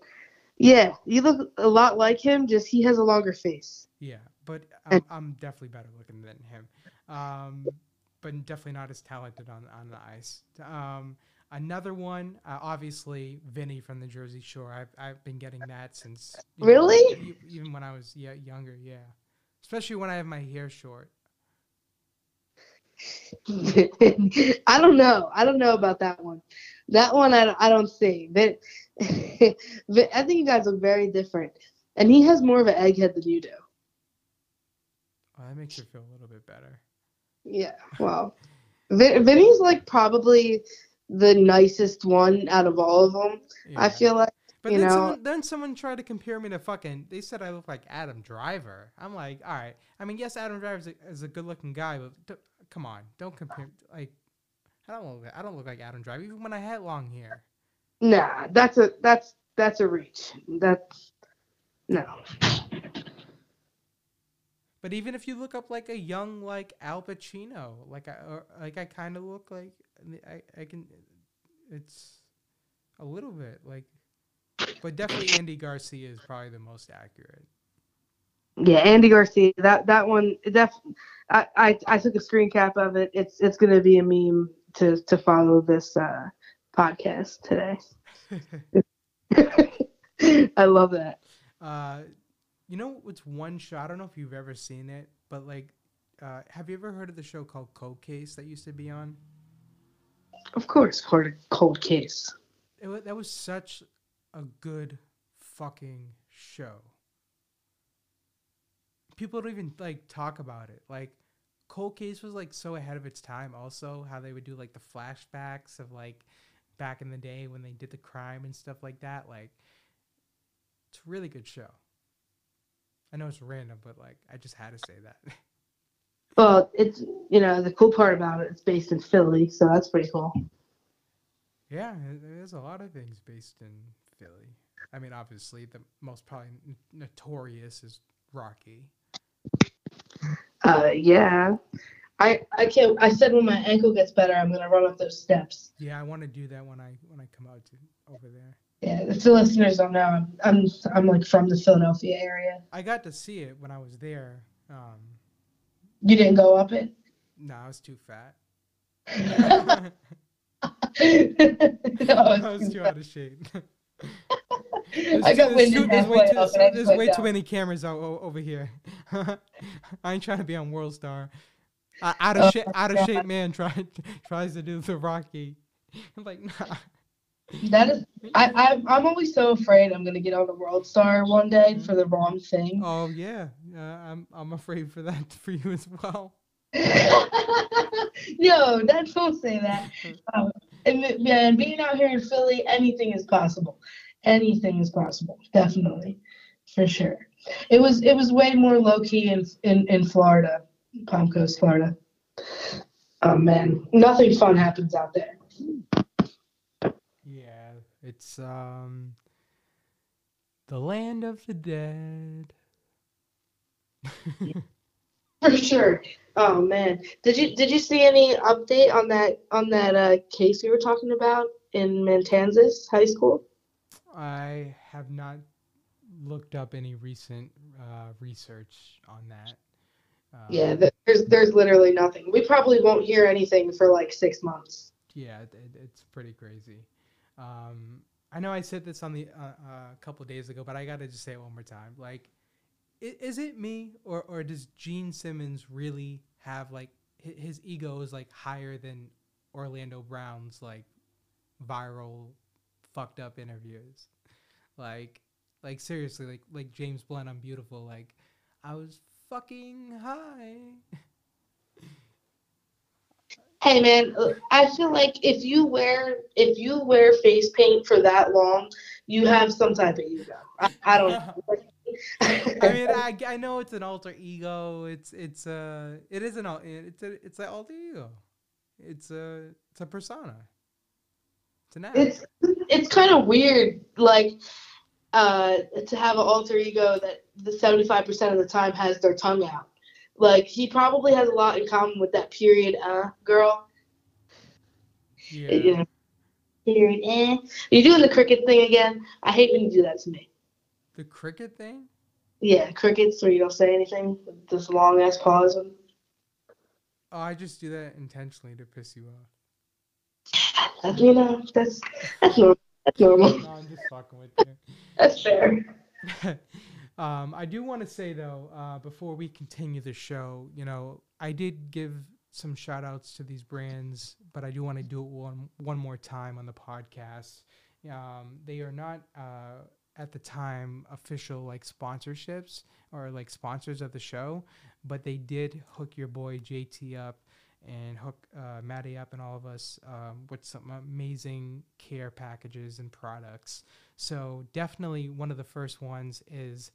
Yeah, you look a lot like him. Just he has a longer face. Yeah, but I'm, I'm definitely better looking than him. Um, but definitely not as talented on on the ice. Um, another one, uh, obviously Vinny from the Jersey Shore. I've I've been getting that since know, Really? e- even when I was yeah younger. Yeah, especially when I have my hair short. I don't know. I don't know about that one. That one I, I don't see. But, but I think you guys look very different. And he has more of an egghead than you do. Oh, that makes you feel a little bit better. Yeah. Well, Vin- Vinny's like probably the nicest one out of all of them. I feel like. But you then know- someone then someone tried to compare me to fucking. They said I look like Adam Driver. I'm like, all right. I mean, yes, Adam Driver is a, is a good looking guy, but d- come on, don't compare. Like, I don't look. I don't look like Adam Driver even when I had long hair. Nah, that's a that's that's a reach. That's no. But even if you look up like a young like Al Pacino, like I or, like I kind of look like I I can. It's a little bit like, but definitely Andy Garcia is probably the most accurate. Yeah, Andy Garcia. That that one. Def, I, I I took a screen cap of it. It's it's gonna be a meme to to follow this uh, podcast today. I love that. Uh, you know what's one show? I don't know if you've ever seen it, but like, uh, have you ever heard of the show called Cold Case that used to be on? Of course, for a cold case. It that was such a good fucking show. People don't even like talk about it. Like, Cold Case was like so ahead of its time. Also, how they would do like the flashbacks of like back in the day when they did the crime and stuff like that. Like, it's a really good show. I know it's random, but like I just had to say that. Well, it's you know the cool part about it. It's based in Philly, so that's pretty cool. Yeah, there's a lot of things based in Philly. I mean, obviously, the most probably notorious is Rocky. Uh, yeah. I I can't. I said when my ankle gets better, I'm gonna run up those steps. Yeah, I want to do that when I when I come out to over there. Yeah, if the listeners don't know, I'm I'm, I'm like from the Philadelphia area. I got to see it when I was there. Um, You didn't go up it? no, I was too fat. No, I it's was too out of shape. There's I got there's winded there's way too, up and I there's way too many cameras o- o- over here. I ain't trying to be on World Star. Uh, out Oh of shape, out of shape man tries tries to do the Rocky. I'm like, nah. That is, I, I, I'm always so afraid I'm gonna get on the World Star one day for the wrong thing. Oh yeah, uh, I'm I'm afraid for that for you as well. no, that's don't say that. Um, and man, being out here in Philly, anything is possible. Anything is possible, definitely, for sure. It was it was way more low key in in in Florida, Palm Coast, Florida. Oh man, nothing fun happens out there. It's um the land of the dead. For sure. Oh man, did you did you see any update on that on that uh, case we were talking about in Matanzas High School? I have not looked up any recent uh, research on that. Um, Yeah, there's there's literally nothing. We probably won't hear anything for like six months. yeah, it, it- it's pretty crazy. Um, I know I said this on the uh, uh, a couple days ago, but I gotta just say it one more time. Like, i- is it me or or does Gene Simmons really have like hi- his ego is like higher than Orlando Brown's like viral fucked up interviews? Like, like seriously, like like James Blunt, I'm beautiful. Like, I was fucking high. Hey man, uh, I feel like if you wear if you wear face paint for that long, you have some type of ego. I, I don't know. I mean, I, I know it's an alter ego. It's it's uh it is an it's a it's an alter ego. It's a it's a persona. It's an act. it's it's kind of weird like uh to have an alter ego that the 75% of the time has their tongue out like he probably has a lot in common with that period uh girl yeah. you know period eh. you're doing the cricket thing again i hate when you do that to me The cricket thing. yeah crickets where you don't say anything with this long ass pause Oh, I just do that intentionally to piss you off. You know that's that's normal that's normal No, I'm just fucking with you. that's fair um, I do want to say though, uh, before we continue the show, you know, I did give some shout outs to these brands, but I do want to do it one one more time on the podcast. Um, they are not uh, at the time official like sponsorships or like sponsors of the show, but they did hook your boy JT up and hook uh, Maddie up and all of us um, with some amazing care packages and products. So definitely one of the first ones is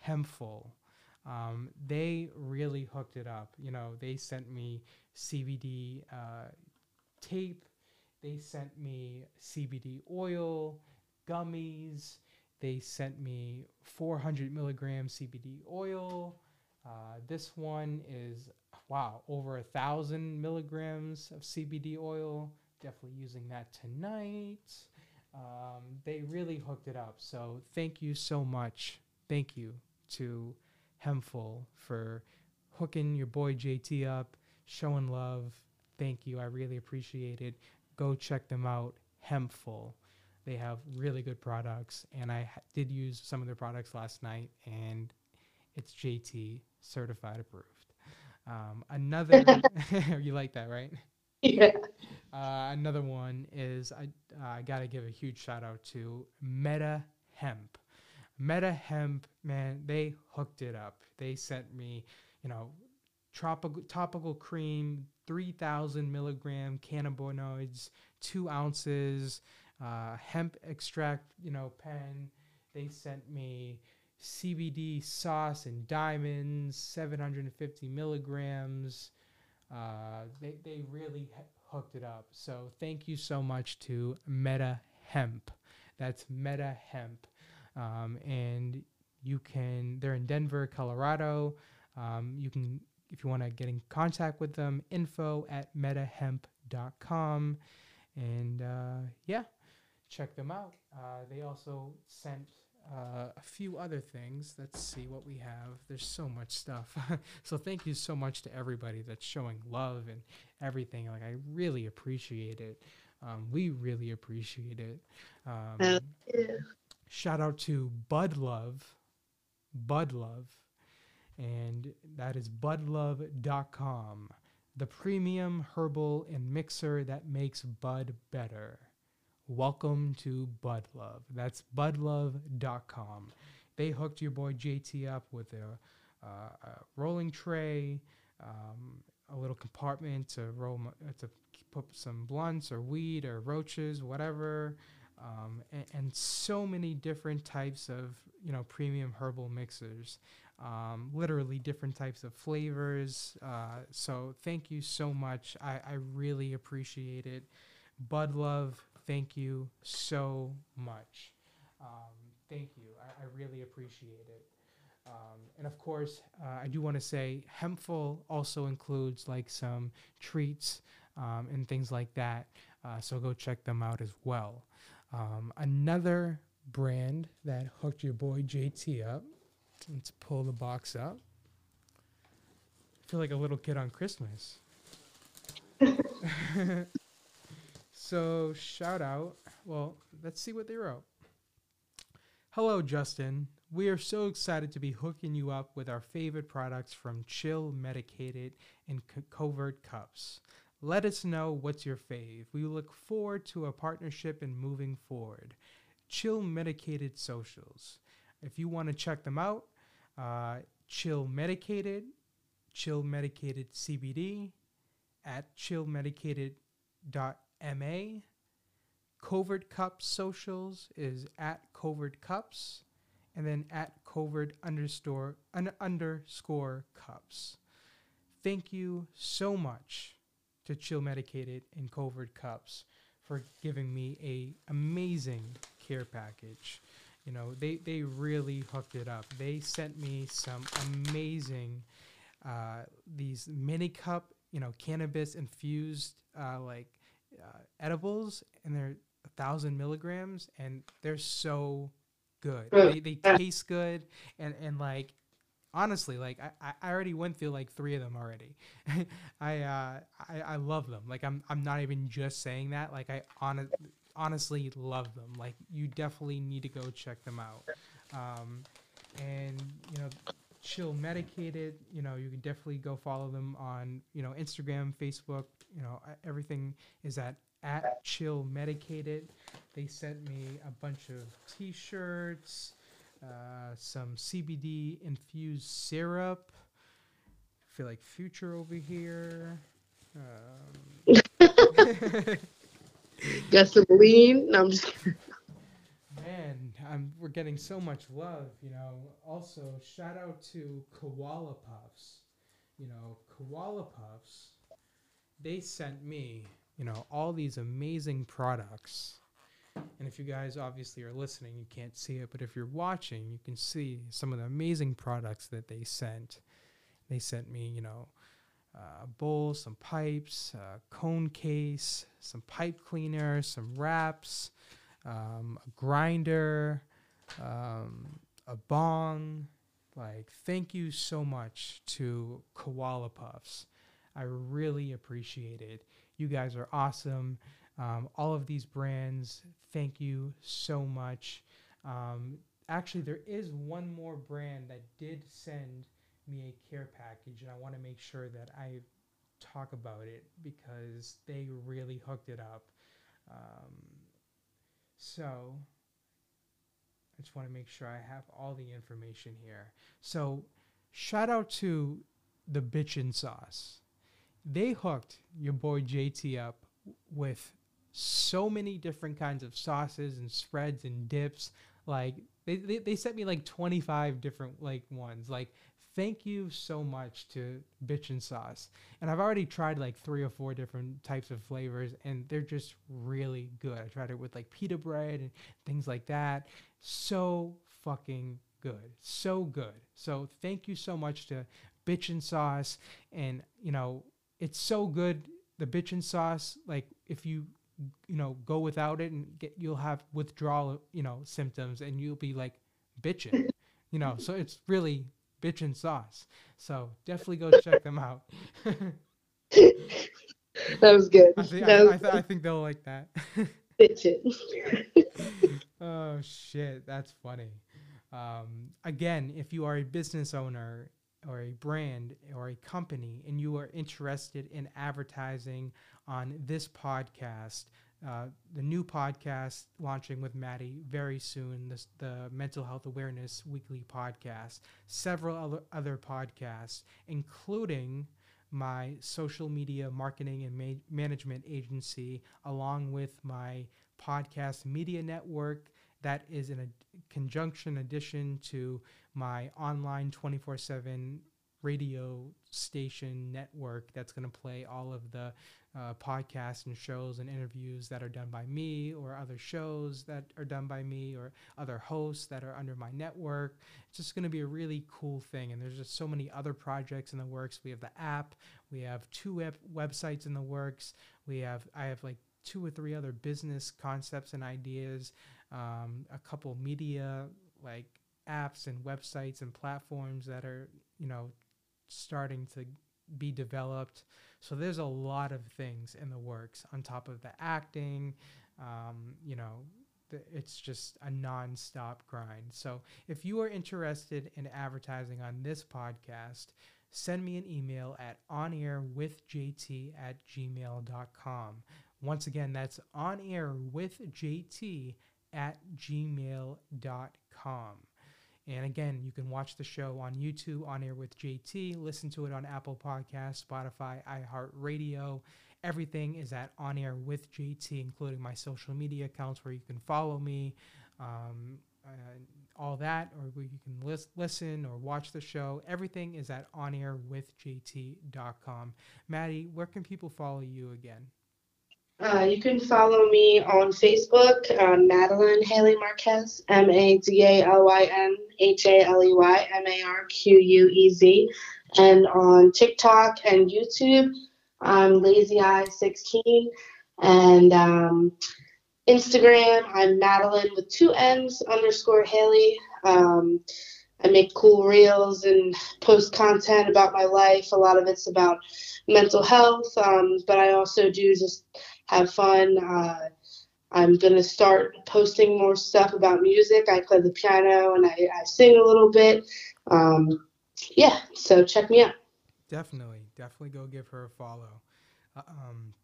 Hempful. Um, they really hooked it up. You know, they sent me CBD uh, tape. They sent me CBD oil, gummies. They sent me 400 milligram CBD oil. Uh, this one is wow over a thousand milligrams of CBD oil. Definitely using that tonight. Um, they really hooked it up. So thank you so much. Thank you to Hempful for hooking your boy JT up, showing love. Thank you. I really appreciate it. Go check them out. Hempful. They have really good products, and I ha- did use some of their products last night, and it's JT certified approved. Um, another, you like that, right? yeah Uh, another one is I uh, I gotta give a huge shout out to Meta Hemp. Meta Hemp, man, they hooked it up. They sent me, you know, tropical topical cream, three thousand milligram cannabinoids, two ounces, uh, hemp extract, you know, pen. They sent me CBD sauce and diamonds, seven hundred and fifty milligrams. Uh, they, they really hooked it up. So thank you so much to Meta Hemp. That's Meta Hemp. Um, and you can, they're in Denver, Colorado. Um, you can, if you want to get in contact with them, info at metahemp.com. And uh, yeah, check them out. Uh, they also sent uh, a few other things. Let's see what we have. There's so much stuff. so thank you so much to everybody that's showing love and everything. Like I really appreciate it. Um, we really appreciate it. Um. Shout out to Bud Love, Bud Love, and that is budlove.com, the premium herbal and mixer that makes Bud better. Welcome to Bud Love. That's budlove.com. They hooked your boy JT up with a, uh, a rolling tray, um, a little compartment to roll to put some blunts or weed or roaches, whatever, um, and, and, so many different types of you know premium herbal mixers. Um, literally different types of flavors. Uh, so thank you so much. I, I really appreciate it. Bud Love, thank you so much. Um, thank you. I, I, really appreciate it. Um, and of course, uh, I do want to say Hempful also includes like some treats um, and things like that. Uh, so go check them out as well. Um, another brand that hooked your boy JT up. Let's pull the box up. I feel like a little kid on Christmas. so, shout out. Well, let's see what they wrote. Hello, Justin. We are so excited to be hooking you up with our favorite products from Chill Medicated and Co- Covert Cups. Let us know what's your fave. We look forward to a partnership and moving forward. Chill Medicated Socials. If you want to check them out, uh, Chill Medicated, Chill Medicated CBD at chillmedicated.ma. Covert Cups Socials is at Covert Cups, and then at Covert underscore, un- underscore Cups. Thank you so much to Chill Medicated in Covert Cups for giving me a amazing care package. You know, they, they really hooked it up. They sent me some amazing uh, these mini cup, you know, cannabis infused uh, like uh, edibles, and they're a thousand milligrams, and they're so good. They, they taste good, and and like honestly, like I, I already went through like three of them already. I, uh, I I love them. Like I'm I'm not even just saying that. Like I on, honestly love them. Like you definitely need to go check them out. Um, and you know, chill medicated. You know, you can definitely go follow them on you know Instagram, Facebook. You know, everything is at at chill medicated. They sent me a bunch of T-shirts uh, some CBD infused syrup. I feel like Future over here. Um, Got some lean. No, I'm just kidding. Man, I'm, we're getting so much love, you know. Also, shout out to Koala Puffs. You know, Koala Puffs, they sent me, you know, all these amazing products and if you guys obviously are listening, you can't see it, but if you're watching, you can see some of the amazing products that they sent. They sent me, you know, uh, a bowl, some pipes, a cone case, some pipe cleaner, some wraps, um, a grinder, um, a bong. Like, thank you so much to Koala Puffs. I really appreciate it. You guys are awesome. Um, all of these brands, thank you so much. Um, actually, there is one more brand that did send me a care package, and I want to make sure that I talk about it because they really hooked it up. Um, so, I just want to make sure I have all the information here. So, shout out to the Bitchin' Sauce. They hooked your boy JT up with so many different kinds of sauces and spreads and dips. Like they, they, they sent me like 25 different like ones. Like thank you so much to Bitchin' Sauce. And I've already tried like three or four different types of flavors and they're just really good. I tried it with like pita bread and things like that. So fucking good. So good. So thank you so much to Bitchin' Sauce. And, you know, it's so good. The Bitchin' Sauce, like if you you know go without it and get you'll have withdrawal you know symptoms and you'll be like bitching you know so it's really bitchin' sauce. So definitely go check them out. That was good. I think, I, was I, th- I think they'll like that. Bitchin'. oh shit. That's funny. Um, again if you are a business owner or a brand or a company and you are interested in advertising on this podcast uh, the new podcast launching with Maddie very soon, this, the Mental Health Awareness Weekly podcast, several other, podcasts, including my social media marketing and ma- management agency, along with my podcast media network that is in a conjunction addition to my online 24 7 radio station network that's going to play all of the uh, podcasts and shows and interviews that are done by me or other shows that are done by me or other hosts that are under my network. It's just going to be a really cool thing. And there's just so many other projects in the works. We have the app, we have two web- websites in the works. We have, I have like two or three other business concepts and ideas, um, a couple media like apps and websites and platforms that are, you know, starting to be developed. So there's a lot of things in the works on top of the acting. Um, you know, th- it's just a non-stop grind. So if you are interested in advertising on this podcast, send me an email at onairwithjt at gmail.com. Once again, that's onairwithjt at gmail.com. And again, you can watch the show on YouTube, On Air with JT, listen to it on Apple Podcasts, Spotify, iHeartRadio. Everything is at On Air with JT, including my social media accounts where you can follow me, um, all that, or where you can lis- listen or watch the show. Everything is at onairwithjt.com. Maddie, where can people follow you again? Uh, you can follow me on Facebook, uh, Madalynn Haley Marquez, M A D A L Y N H A L E Y M A R Q U E Z, and on TikTok and YouTube, I'm Lazy Eye 16, and um, Instagram, I'm Madalynn with two M's underscore Haley. Um, I make cool reels and post content about my life. A lot of it's about mental health, um, but I also do just have fun. Uh, I'm gonna start posting more stuff about music. I play the piano and I, I sing a little bit. Um, yeah, so check me out. Definitely, definitely go give her a follow. Uh, um,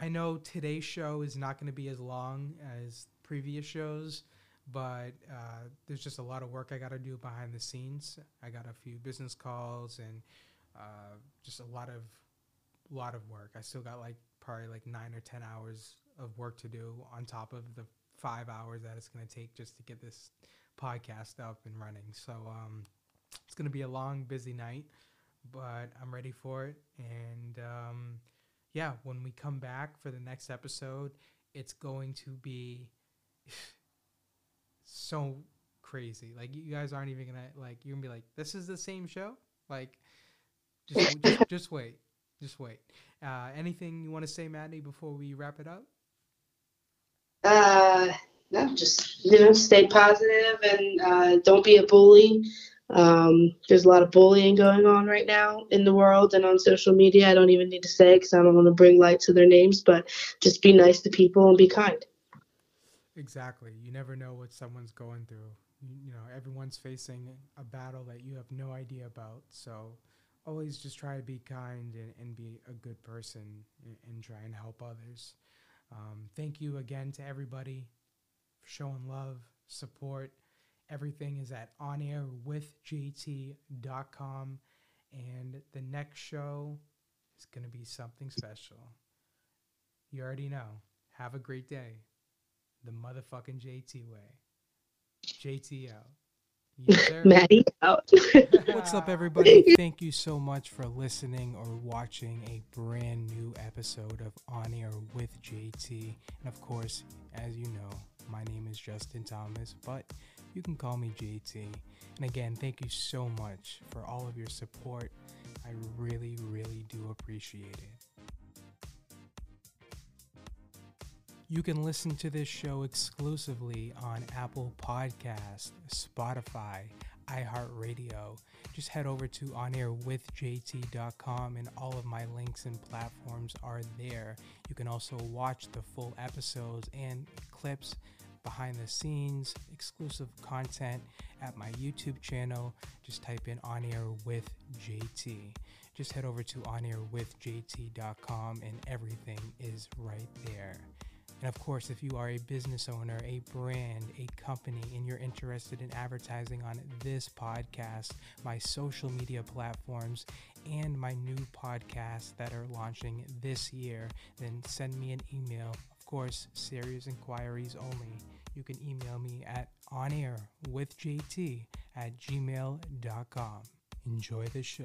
I know today's show is not going to be as long as previous shows, but uh, there's just a lot of work I got to do behind the scenes. I got a few business calls and uh, just a lot of lot of work. I still got like probably like nine or ten hours of work to do on top of the five hours that it's going to take just to get this podcast up and running. So um, it's going to be a long, busy night, but I'm ready for it. And um, yeah, when we come back for the next episode, it's going to be so crazy. Like you guys aren't even gonna like you're gonna be like, this is the same show. Like, just just, just wait, just wait. Uh, anything you want to say, Maddie, before we wrap it up? Uh, no, just you know, stay positive and uh, don't be a bully. Um, there's a lot of bullying going on right now in the world and on social media. I don't even need to say because I don't want to bring light to their names, but just be nice to people and be kind. Exactly. You never know what someone's going through. You, you know, everyone's facing a battle that you have no idea about. So always just try to be kind and, and be a good person and, and try and help others. Um, thank you again to everybody for showing love, support. Everything is at onairwithjt.com. And the next show is going to be something special. You already know. Have a great day. The motherfucking JT way. JT out. Yes. Maddie out. What's up, everybody? Thank you so much for listening or watching a brand new episode of On Air with JT. And of course, as you know, my name is Justin Thomas, but you can call me JT. And again, thank you so much for all of your support. I really, really do appreciate it. You can listen to this show exclusively on Apple Podcast, Spotify, iHeartRadio. Just head over to onairwithjt.com and all of my links and platforms are there. You can also watch the full episodes and clips behind the scenes, exclusive content at my YouTube channel. Just type in On Air with JT. Just head over to onairwithjt.com and everything is right there. And of course, if you are a business owner, a brand, a company, and you're interested in advertising on this podcast, my social media platforms, and my new podcasts that are launching this year, then send me an email. Of course, serious inquiries only. You can email me at onairwithjt at gmail.com. Enjoy the show.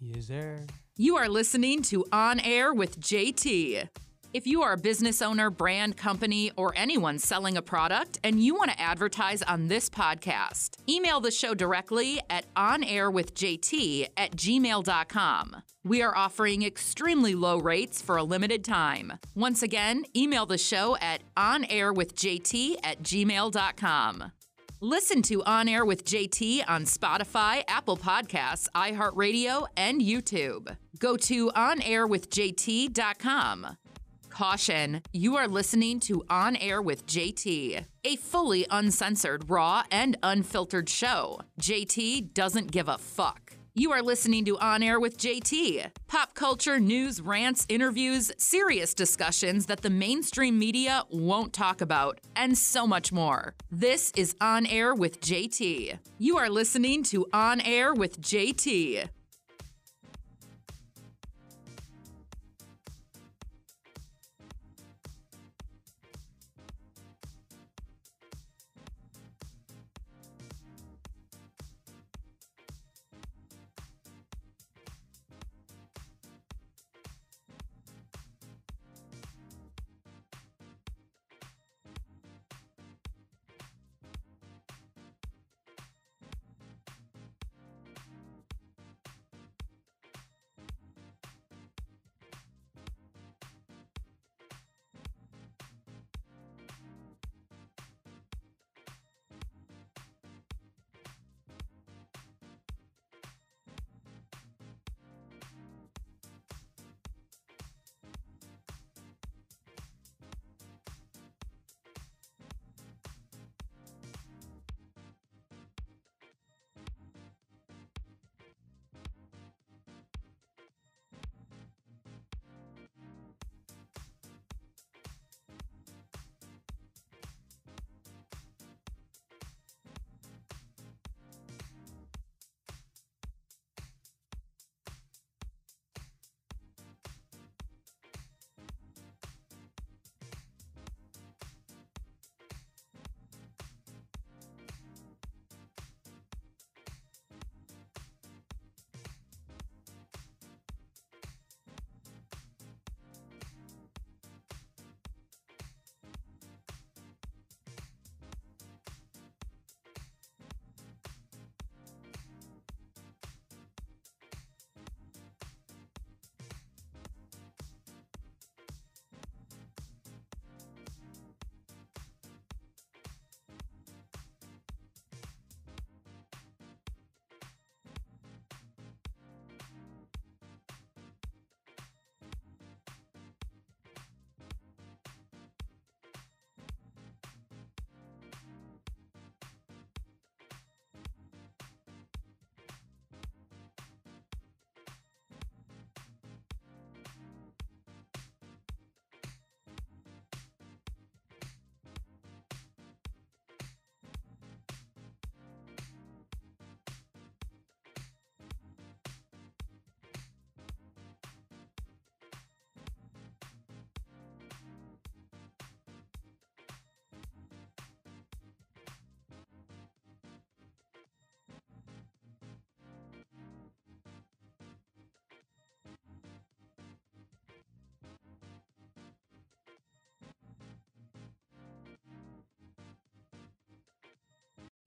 Yes, sir. You are listening to On Air with JT. If you are a business owner, brand, company, or anyone selling a product and you want to advertise on this podcast, email the show directly at onairwithjt at gmail.com. We are offering extremely low rates for a limited time. Once again, email the show at onairwithjt at gmail.com. Listen to On Air with JT on Spotify, Apple Podcasts, iHeartRadio, and YouTube. Go to onairwithjt.com. Caution, you are listening to On Air with JT, a fully uncensored, raw, and unfiltered show. JT doesn't give a fuck. You are listening to On Air with JT. Pop culture, news, rants, interviews, serious discussions that the mainstream media won't talk about, and so much more. This is On Air with JT. You are listening to On Air with JT.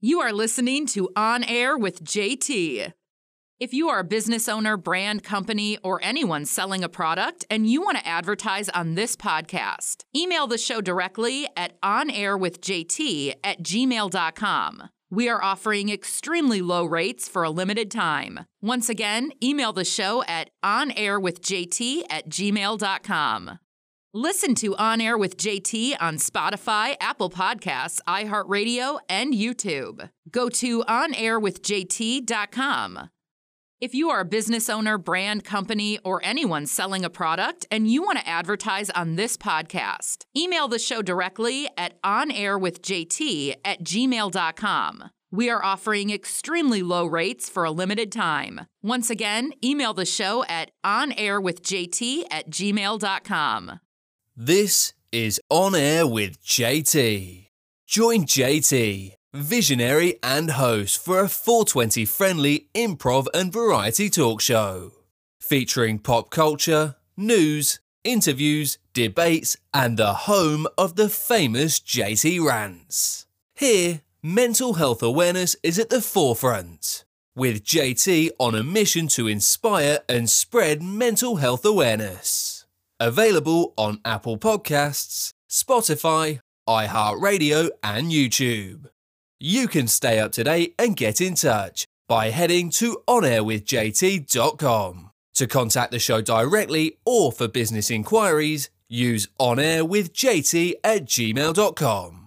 You are listening to On Air with JT. If you are a business owner, brand, company, or anyone selling a product and you want to advertise on this podcast, email the show directly at onairwithjt at gmail.com. We are offering extremely low rates for a limited time. Once again, email the show at onairwithjt at gmail.com. Listen to On Air with JT on Spotify, Apple Podcasts, iHeartRadio, and YouTube. Go to onairwithjt.com. If you are a business owner, brand, company, or anyone selling a product and you want to advertise on this podcast, email the show directly at onairwithjt at gmail.com. We are offering extremely low rates for a limited time. Once again, email the show at onairwithjt at gmail.com. This is On Air with JT. Join JT, visionary and host for a 420 friendly improv and variety talk show. Featuring pop culture, news, interviews, debates, and the home of the famous JT Rants. Here, mental health awareness is at the forefront, with JT on a mission to inspire and spread mental health awareness. Available on Apple Podcasts, Spotify, iHeartRadio, and YouTube. You can stay up to date and get in touch by heading to onairwithjt.com. To contact the show directly or for business inquiries, use onairwithjt at gmail.com.